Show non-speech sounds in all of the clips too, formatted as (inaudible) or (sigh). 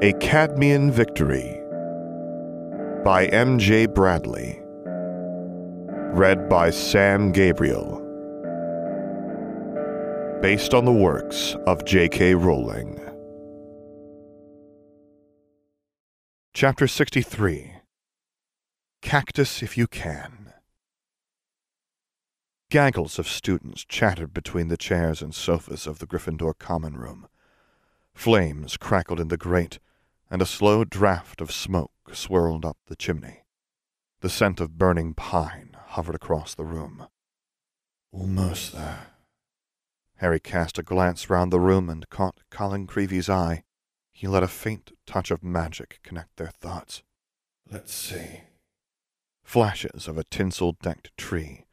A Cadmean Victory by M.J. Bradley. Read by Sam Gabriel. Based on the works of J.K. Rowling. Chapter 63 Cactus If You Can. Gaggles of students chattered between the chairs and sofas of the Gryffindor common room. Flames crackled in the grate, and a slow draught of smoke swirled up the chimney. The scent of burning pine hovered across the room. Oh, Almost there. Harry cast a glance round the room and caught Colin Creevey's eye. He let a faint touch of magic connect their thoughts. Let's see. Flashes of a tinsel-decked tree,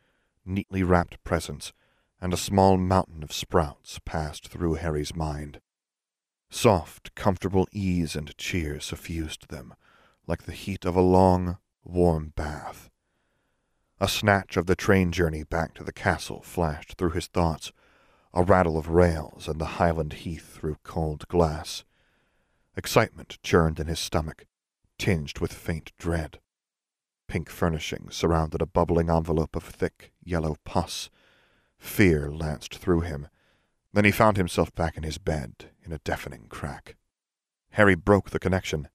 neatly wrapped presents, and a small mountain of sprouts passed through Harry's mind. Soft, comfortable ease and cheer suffused them, like the heat of a long, warm bath. A snatch of the train journey back to the castle flashed through his thoughts, a rattle of rails and the Highland heath through cold glass. Excitement churned in his stomach, tinged with faint dread. Pink furnishings surrounded a bubbling envelope of thick, yellow pus. Fear lanced through him. Then he found himself back in his bed, in a deafening crack. Harry broke the connection.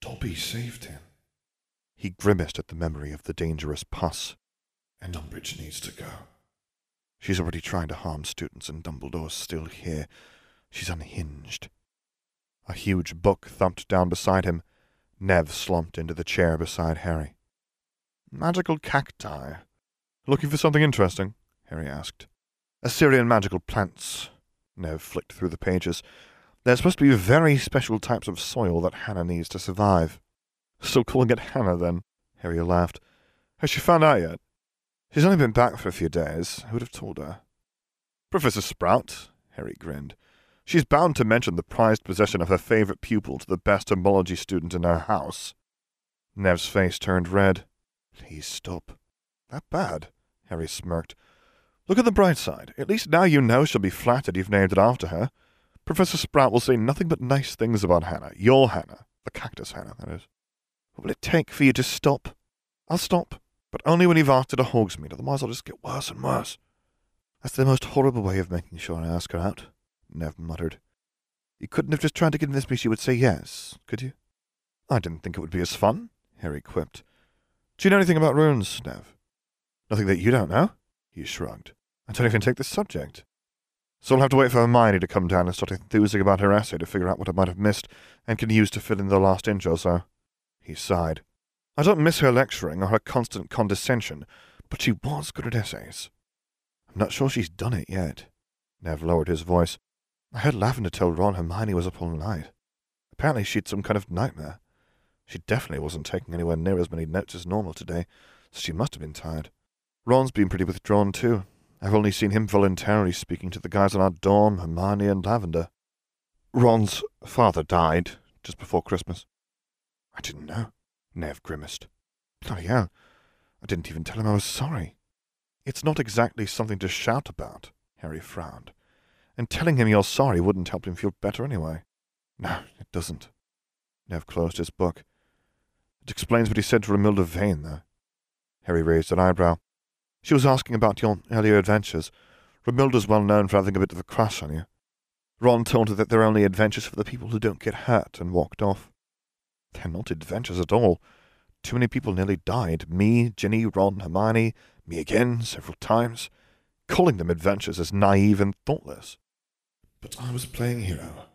Dobby saved him. He grimaced at the memory of the dangerous pus. And Umbridge needs to go. She's already trying to harm students, and Dumbledore's still here. She's unhinged. A huge book thumped down beside him. Nev slumped into the chair beside Harry. Magical cacti. Looking for something interesting? Harry asked. Assyrian magical plants. Nev flicked through the pages. There's supposed to be very special types of soil that Hannah needs to survive. Still calling it Hannah, then? Harry laughed. Has she found out yet? She's only been back for a few days. Who would have told her? Professor Sprout, Harry grinned. She's bound to mention the prized possession of her favorite pupil to the best herbology student in her house. Nev's face turned red. Please stop. That bad? Harry smirked. Look at the bright side. At least now you know she'll be flattered you've named it after her. Professor Sprout will say nothing but nice things about Hannah. Your Hannah. The cactus Hannah, that is. What will it take for you to stop? I'll stop, but only when you've asked her to Hogsmeade, otherwise I'll just get worse and worse. That's the most horrible way of making sure I ask her out, Nev muttered. You couldn't have just tried to convince me she would say yes, could you? I didn't think it would be as fun, Harry quipped. Do you know anything about runes, Nev? Nothing that you don't know? He shrugged. I don't even take the subject. So I'll have to wait for Hermione to come down and start enthusing about her essay to figure out what I might have missed and can use to fill in the last inch or so. He sighed. I don't miss her lecturing or her constant condescension, but she was good at essays. I'm not sure she's done it yet. Nev lowered his voice. I heard Lavender tell Ron Hermione was up all night. Apparently she'd some kind of nightmare. She definitely wasn't taking anywhere near as many notes as normal today, so she must have been tired. Ron's been pretty withdrawn, too. I've only seen him voluntarily speaking to the guys in our dorm, Hermione and Lavender. Ron's father died just before Christmas. I didn't know. Nev grimaced. Oh, Bloody hell. I didn't even tell him I was sorry. It's not exactly something to shout about, Harry frowned. And telling him you're sorry wouldn't help him feel better anyway. No, it doesn't. Nev closed his book. It explains what he said to Romilda Vane, though. Harry raised an eyebrow. She was asking about your earlier adventures. Romilda's well known for having a bit of a crush on you. Ron told her that they're only adventures for the people who don't get hurt, and walked off. They're not adventures at all. Too many people nearly died. Me, Ginny, Ron, Hermione, me again, several times. Calling them adventures is naive and thoughtless. But I was playing hero,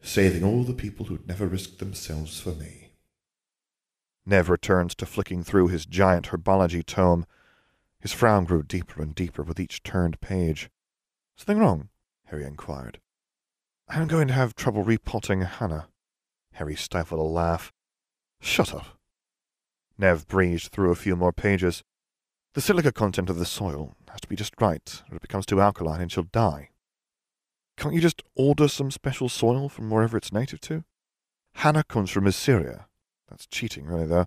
saving all the people who'd never risked themselves for me. Nev returned to flicking through his giant herbology tome, his frown grew deeper and deeper with each turned page. Something wrong? Harry inquired. I'm going to have trouble repotting Hannah. Harry stifled a laugh. Shut up. Nev breezed through a few more pages. The silica content of the soil has to be just right, or it becomes too alkaline and she'll die. Can't you just order some special soil from wherever it's native to? Hannah comes from Assyria. That's cheating, really, though.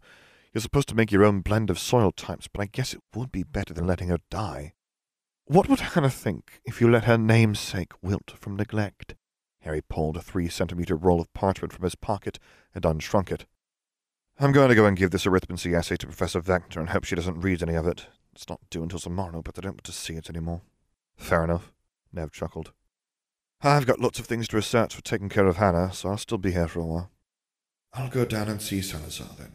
You're supposed to make your own blend of soil types, but I guess it would be better than letting her die. What would Hannah think if you let her namesake wilt from neglect? Harry pulled a three centimeter roll of parchment from his pocket and unshrunk it. I'm going to go and give this arithmancy essay to Professor Vector and hope she doesn't read any of it. It's not due until tomorrow, but I don't want to see it any more. Fair enough, Nev chuckled. I've got lots of things to research for taking care of Hannah, so I'll still be here for a while. I'll go down and see Salazar then.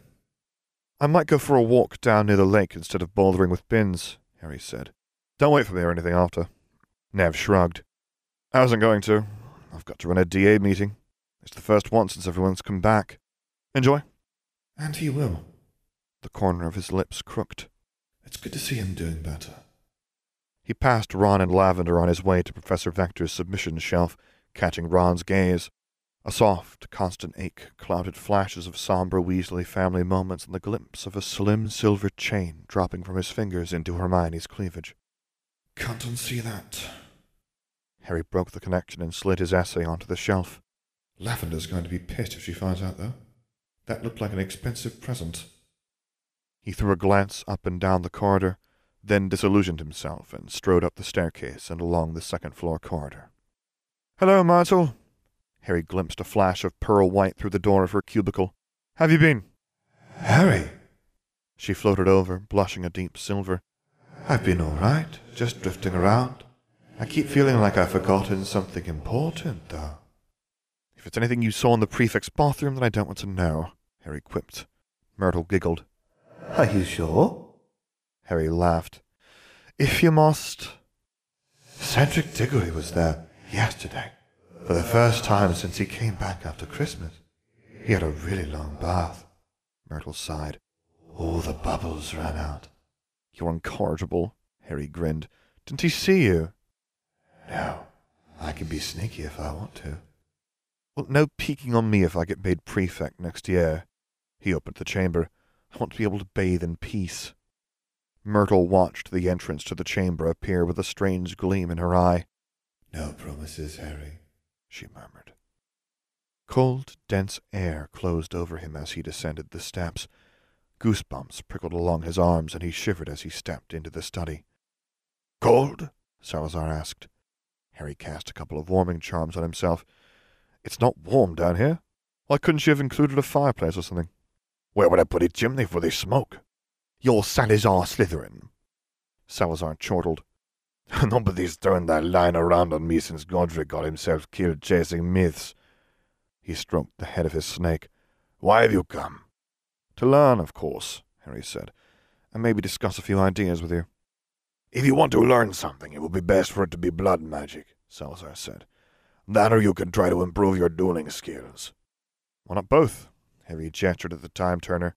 I might go for a walk down near the lake instead of bothering with bins, Harry said. Don't wait for me or anything after. Nev shrugged. I wasn't going to. I've got to run a DA meeting. It's the first one since everyone's come back. Enjoy. And he will. The corner of his lips crooked. It's good to see him doing better. He passed Ron and Lavender on his way to Professor Vector's submission shelf, catching Ron's gaze. A soft, constant ache clouded flashes of somber Weasley family moments and the glimpse of a slim silver chain dropping from his fingers into Hermione's cleavage. Can't unsee that. Harry broke the connection and slid his essay onto the shelf. Lavender's going to be pissed if she finds out, though. That looked like an expensive present. He threw a glance up and down the corridor, then disillusioned himself and strode up the staircase and along the second floor corridor. Hello, Myrtle. Harry glimpsed a flash of pearl white through the door of her cubicle. Have you been? Harry! She floated over, blushing a deep silver. I've been all right, just drifting around. I keep feeling like I've forgotten something important, though. If it's anything you saw in the prefect's bathroom, then I don't want to know, Harry quipped. Myrtle giggled. Are you sure? Harry laughed. If you must. Cedric Diggory was there yesterday, for the first time since he came back after Christmas. He had a really long bath. Myrtle sighed. All the bubbles ran out. You're incorrigible, Harry grinned. Didn't he see you? No. I can be sneaky if I want to. Well, no peeking on me if I get made prefect next year. He opened the chamber. I want to be able to bathe in peace. Myrtle watched the entrance to the chamber appear with a strange gleam in her eye. No promises, Harry, she murmured. Cold, dense air closed over him as he descended the steps. Goosebumps prickled along his arms, and he shivered as he stepped into the study. Cold? Salazar asked. Harry cast a couple of warming charms on himself. It's not warm down here. Why couldn't you have included a fireplace or something? Where would I put a chimney for the smoke? You're Salazar Slytherin. Salazar chortled. (laughs) Nobody's turned that line around on me since Godric got himself killed chasing myths. He stroked the head of his snake. Why have you come? To learn, of course, Harry said, and maybe discuss a few ideas with you. If you want to learn something, it would be best for it to be blood magic, Salazar said. That or you can try to improve your dueling skills. Why not both? Harry gestured at the time turner.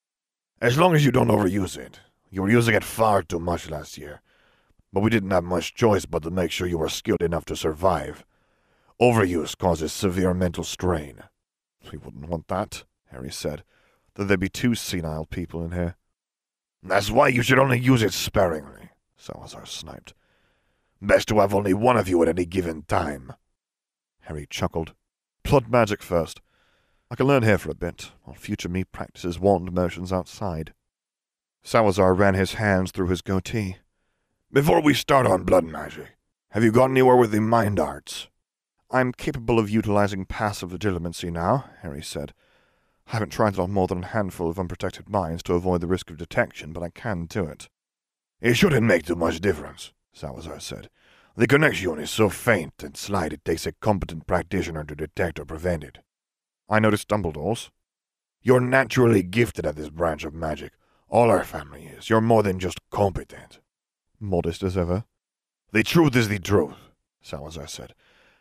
As long as you don't overuse it. You were using it far too much last year. But we didn't have much choice but to make sure you were skilled enough to survive. Overuse causes severe mental strain. We wouldn't want that, Harry said. Though there'd be two senile people in here. That's why you should only use it sparingly, Salazar sniped. Best to have only one of you at any given time. Harry chuckled. Blood magic first. I can learn here for a bit, while future me practices wand motions outside. Salazar ran his hands through his goatee. Before we start on blood magic, have you got anywhere with the mind arts? I'm capable of utilizing passive legilimency now, Harry said. I haven't tried it on more than a handful of unprotected minds to avoid the risk of detection, but I can do it. It shouldn't make too much difference, Salazar said. The connection is so faint and slight it takes a competent practitioner to detect or prevent it. I noticed Dumbledore's. You're naturally gifted at this branch of magic. All our family is. You're more than just competent. Modest as ever. The truth is the truth, Salazar said.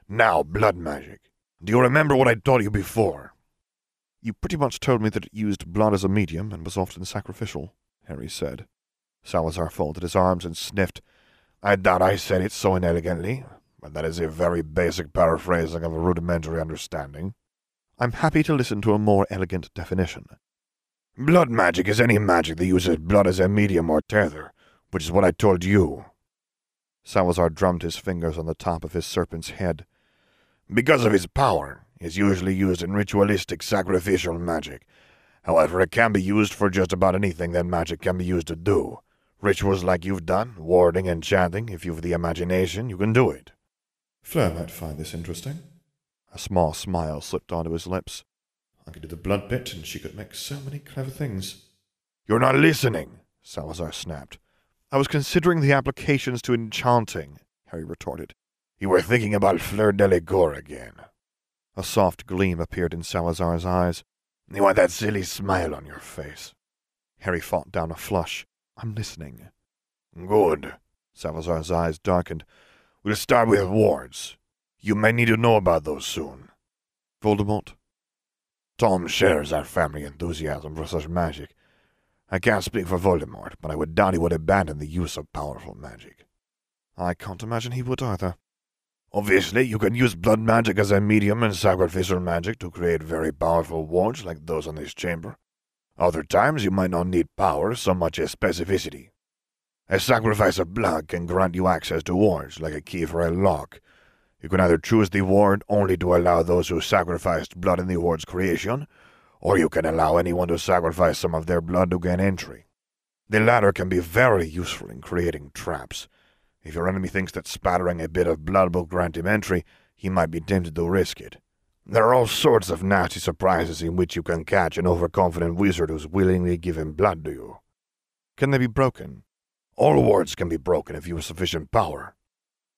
Now, blood magic. Do you remember what I taught you before? You pretty much told me that it used blood as a medium and was often sacrificial, Harry said. Salazar folded his arms and sniffed. I doubt I said it so inelegantly, but that is a very basic paraphrasing of a rudimentary understanding. I'm happy to listen to a more elegant definition. Blood magic is any magic that uses blood as a medium or tether, which is what I told you. Salazar drummed his fingers on the top of his serpent's head. Because of his power, it's usually used in ritualistic sacrificial magic. However, it can be used for just about anything that magic can be used to do. Rituals like you've done, warding and chanting, if you've the imagination, you can do it. Fleur might find this interesting. A small smile slipped onto his lips. I could do the blood bit, and she could make so many clever things. You're not listening, Salazar snapped. I was considering the applications to enchanting, Harry retorted. You were thinking about Fleur Delacour again. A soft gleam appeared in Salazar's eyes. You want that silly smile on your face. Harry fought down a flush. I'm listening. Good. Salazar's eyes darkened. We'll start with wards. You may need to know about those soon. Voldemort? Tom shares our family enthusiasm for such magic. I can't speak for Voldemort, but I would doubt he would abandon the use of powerful magic. I can't imagine he would either. Obviously, you can use blood magic as a medium and sacrificial magic to create very powerful wards like those in this chamber. Other times, you might not need power so much as specificity. A sacrifice of blood can grant you access to wards, like a key for a lock. You can either choose the ward only to allow those who sacrificed blood in the ward's creation, or you can allow anyone to sacrifice some of their blood to gain entry. The latter can be very useful in creating traps. If your enemy thinks that spattering a bit of blood will grant him entry, he might be tempted to risk it. There are all sorts of nasty surprises in which you can catch an overconfident wizard who's willingly giving blood to you. Can they be broken? All wards can be broken if you have sufficient power.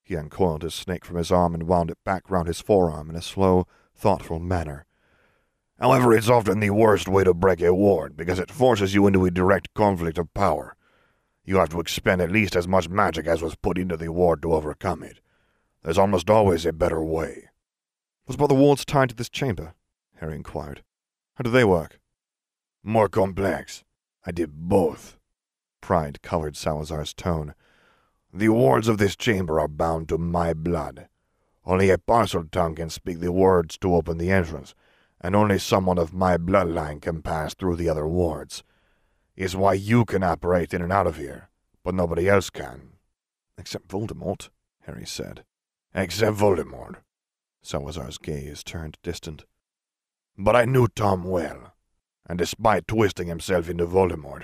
He uncoiled his snake from his arm and wound it back round his forearm in a slow, thoughtful manner. However, it's often the worst way to break a ward, because it forces you into a direct conflict of power. You have to expend at least as much magic as was put into the ward to overcome it. There's almost always a better way. What about the wards tied to this chamber? Harry inquired. How do they work? More complex. I did both. Pride covered Salazar's tone. The wards of this chamber are bound to my blood. Only a Parseltongue can speak the words to open the entrance, and only someone of my bloodline can pass through the other wards. Is why you can operate in and out of here, but nobody else can. Except Voldemort, Harry said. Except Voldemort. Salazar's gaze turned distant. But I knew Tom well, and despite twisting himself into Voldemort,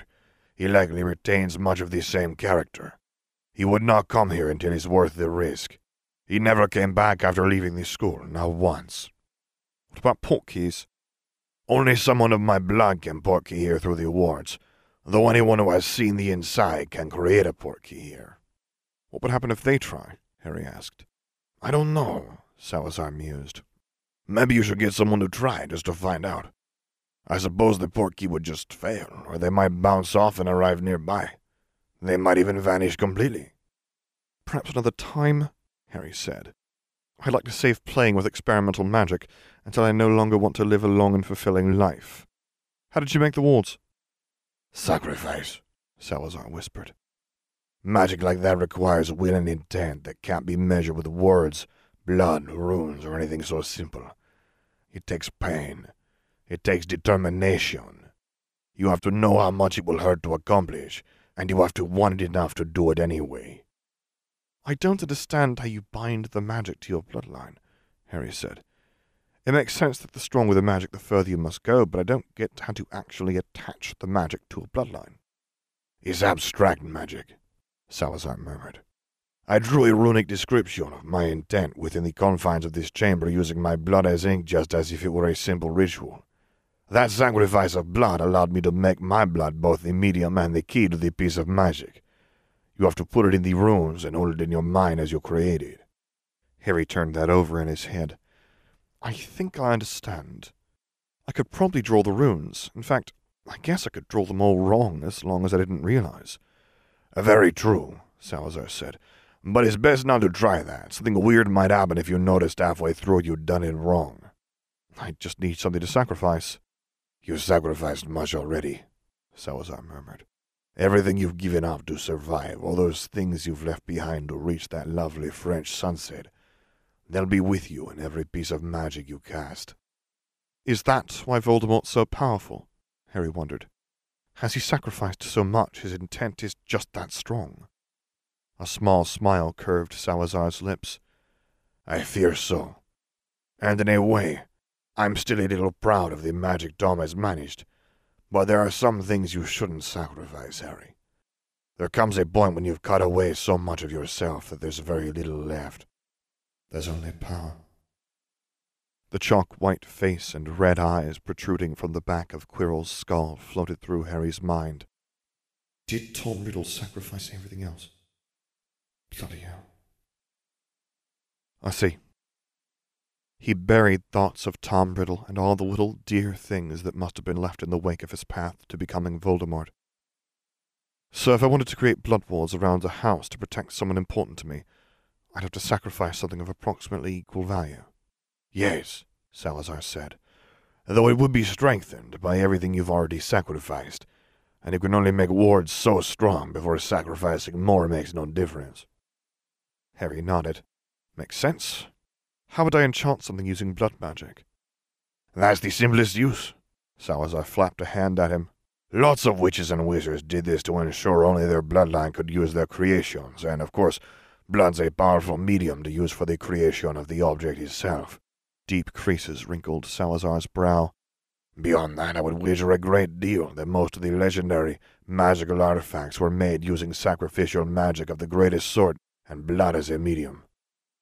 he likely retains much of the same character. He would not come here until he's worth the risk. He never came back after leaving the school, not once. What about portkeys? Only someone of my blood can portkey here through the wards, though anyone who has seen the inside can create a portkey here. What would happen if they try? Harry asked. I don't know, Salazar mused. Maybe you should get someone to try, just to find out. I suppose the portkey would just fail, or they might bounce off and arrive nearby. They might even vanish completely. Perhaps another time, Harry said. I'd like to save playing with experimental magic until I no longer want to live a long and fulfilling life. How did you make the wards? Sacrifice, Salazar whispered. Magic like that requires will and intent that can't be measured with words, blood, runes, or anything so simple. It takes pain. It takes determination. You have to know how much it will hurt to accomplish, and you have to want it enough to do it anyway. I don't understand how you bind the magic to your bloodline, Harry said. It makes sense that the stronger the magic, the further you must go, but I don't get how to actually attach the magic to a bloodline. It's abstract magic, Salazar murmured. I drew a runic description of my intent within the confines of this chamber using my blood as ink just as if it were a simple ritual. That sacrifice of blood allowed me to make my blood both the medium and the key to the piece of magic. You have to put it in the runes and hold it in your mind as you create it. Harry turned that over in his head. I think I understand. I could probably draw the runes. In fact, I guess I could draw them all wrong as long as I didn't realize. Very true, Salazar said. But it's best not to try that. Something weird might happen if you noticed halfway through you'd done it wrong. I just need something to sacrifice. You sacrificed much already, Salazar murmured. Everything you've given up to survive, all those things you've left behind to reach that lovely French sunset, they'll be with you in every piece of magic you cast. Is that why Voldemort's so powerful? Harry wondered. Has he sacrificed so much his intent is just that strong? A small smile curved Salazar's lips. I fear so. And in a way, I'm still a little proud of the magic Tom has managed, but there are some things you shouldn't sacrifice, Harry. There comes a point when you've cut away so much of yourself that there's very little left. There's only power. The chalk white face and red eyes protruding from the back of Quirrell's skull floated through Harry's mind. Did Tom Riddle sacrifice everything else? Bloody hell. I see. He buried thoughts of Tom Riddle and all the little dear things that must have been left in the wake of his path to becoming Voldemort. So if I wanted to create blood wards around a house to protect someone important to me, I'd have to sacrifice something of approximately equal value. Yes, Salazar said, though it would be strengthened by everything you've already sacrificed, and you can only make wards so strong before sacrificing more makes no difference. Harry nodded. Makes sense. How would I enchant something using blood magic? That's the simplest use. Salazar flapped a hand at him. Lots of witches and wizards did this to ensure only their bloodline could use their creations, and of course, blood's a powerful medium to use for the creation of the object itself. Deep creases wrinkled Salazar's brow. Beyond that, I would wager a great deal that most of the legendary magical artifacts were made using sacrificial magic of the greatest sort, and blood as a medium.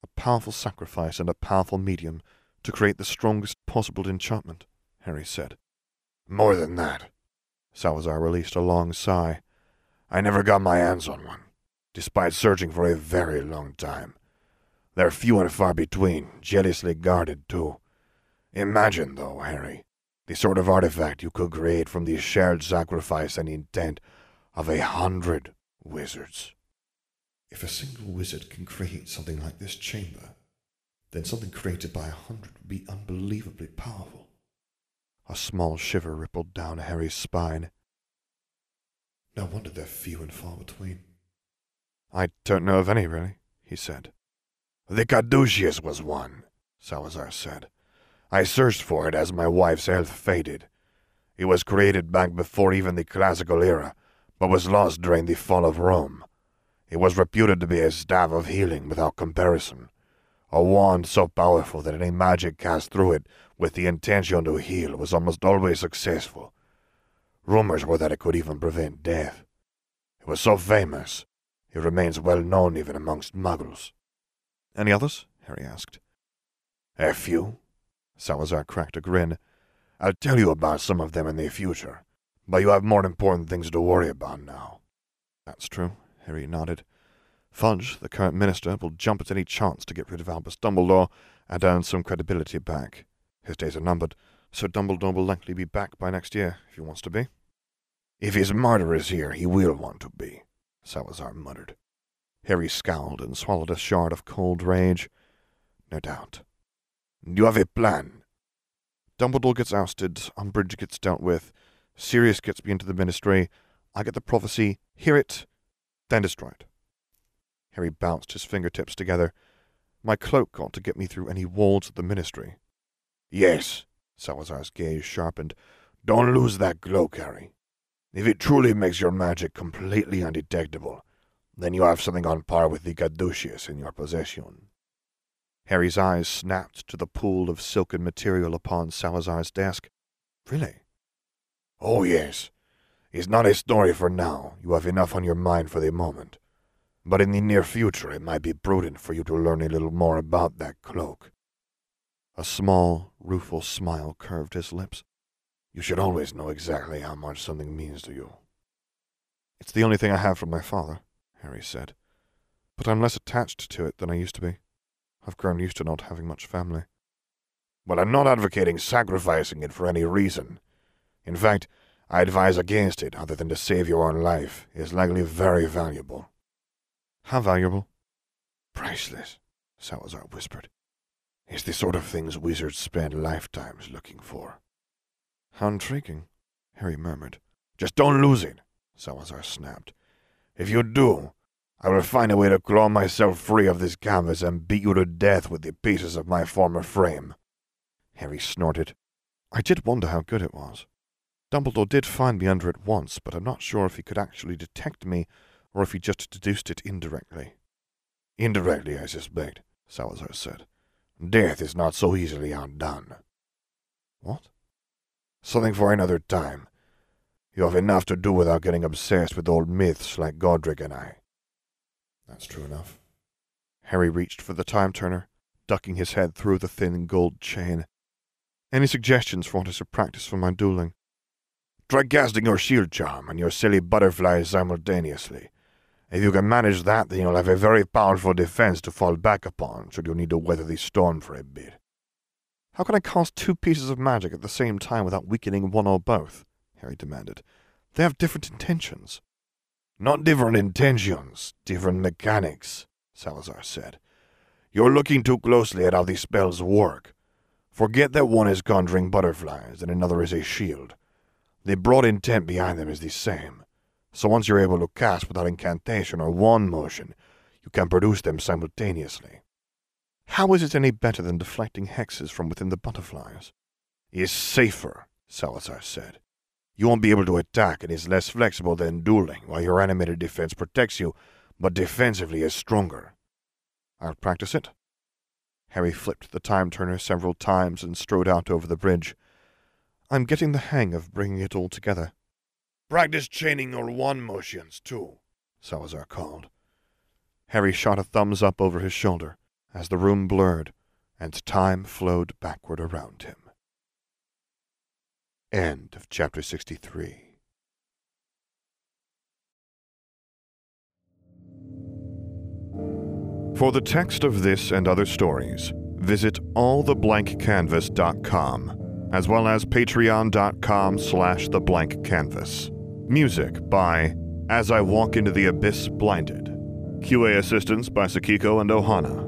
A powerful sacrifice and a powerful medium to create the strongest possible enchantment, Harry said. More than that. Salazar released a long sigh. I never got my hands on one, despite searching for a very long time. They're few and far between, jealously guarded, too. Imagine, though, Harry, the sort of artifact you could create from the shared sacrifice and intent of a hundred wizards. If a single wizard can create something like this chamber, then something created by a hundred would be unbelievably powerful. A small shiver rippled down Harry's spine. No wonder they're few and far between. I don't know of any, really, he said. The caduceus was one, Salazar said. I searched for it as my wife's health faded. It was created back before even the classical era, but was lost during the fall of Rome. It was reputed to be a staff of healing without comparison, a wand so powerful that any magic cast through it with the intention to heal was almost always successful. Rumors were that it could even prevent death. It was so famous, it remains well known even amongst muggles. Any others? Harry asked. A few. Salazar cracked a grin. I'll tell you about some of them in the future, but you have more important things to worry about now. That's true, Harry nodded. Fudge, the current minister, will jump at any chance to get rid of Albus Dumbledore and earn some credibility back. His days are numbered, so Dumbledore will likely be back by next year, if he wants to be. If his martyr is here, he will want to be, Salazar muttered. Harry scowled and swallowed a shard of cold rage. No doubt. You have a plan. Dumbledore gets ousted, Umbridge gets dealt with, Sirius gets me into the ministry, I get the prophecy, hear it, then destroy it. Harry bounced his fingertips together. My cloak ought to get me through any walls of the ministry. Yes, Salazar's gaze sharpened. Don't lose that cloak, Harry. If it truly makes your magic completely undetectable, then you have something on par with the caduceus in your possession. Harry's eyes snapped to the pool of silken material upon Salazar's desk. Really? Oh, yes. It's not a story for now. You have enough on your mind for the moment. But in the near future, it might be prudent for you to learn a little more about that cloak. A small, rueful smile curved his lips. You should always know exactly how much something means to you. It's the only thing I have from my father, Harry said. But I'm less attached to it than I used to be. I've grown used to not having much family. Well, I'm not advocating sacrificing it for any reason. In fact, I advise against it other than to save your own life. It's likely very valuable. How valuable? Priceless, Salazar whispered. It's the sort of things wizards spend lifetimes looking for. How intriguing, Harry murmured. Just don't lose it, Salazar snapped. If you do, I will find a way to claw myself free of this canvas and beat you to death with the pieces of my former frame. Harry snorted. I did wonder how good it was. Dumbledore did find me under it once, but I'm not sure if he could actually detect me or if he just deduced it indirectly. Indirectly, I suspect, Salazar said. Death is not so easily outdone. What? Something for another time. You have enough to do without getting obsessed with old myths like Godric and I. That's true enough. Harry reached for the time turner, ducking his head through the thin gold chain. Any suggestions for what I should practice for my dueling? Try casting your shield charm and your silly butterfly simultaneously. If you can manage that, then you'll have a very powerful defense to fall back upon should you need to weather the storm for a bit. How can I cast two pieces of magic at the same time without weakening one or both? Harry demanded. They have different intentions. Not different intentions, different mechanics, Salazar said. You're looking too closely at how these spells work. Forget that one is conjuring butterflies and another is a shield. The broad intent behind them is the same. So once you're able to cast without incantation or wand motion, you can produce them simultaneously. How is it any better than deflecting hexes from within the butterflies? It's safer, Salazar said. You won't be able to attack and is less flexible than dueling, while your animated defense protects you, but defensively is stronger. I'll practice it. Harry flipped the time turner several times and strode out over the bridge. I'm getting the hang of bringing it all together. Practice chaining your wand motions, too, Salazar called. Harry shot a thumbs up over his shoulder as the room blurred and time flowed backward around him. End of chapter 63. For the text of this and other stories, visit alltheblankcanvas.com, as well as patreon.com slash theblankcanvas. Music by As I Walk Into the Abyss Blinded. QA assistance by Sakiko and Ohana.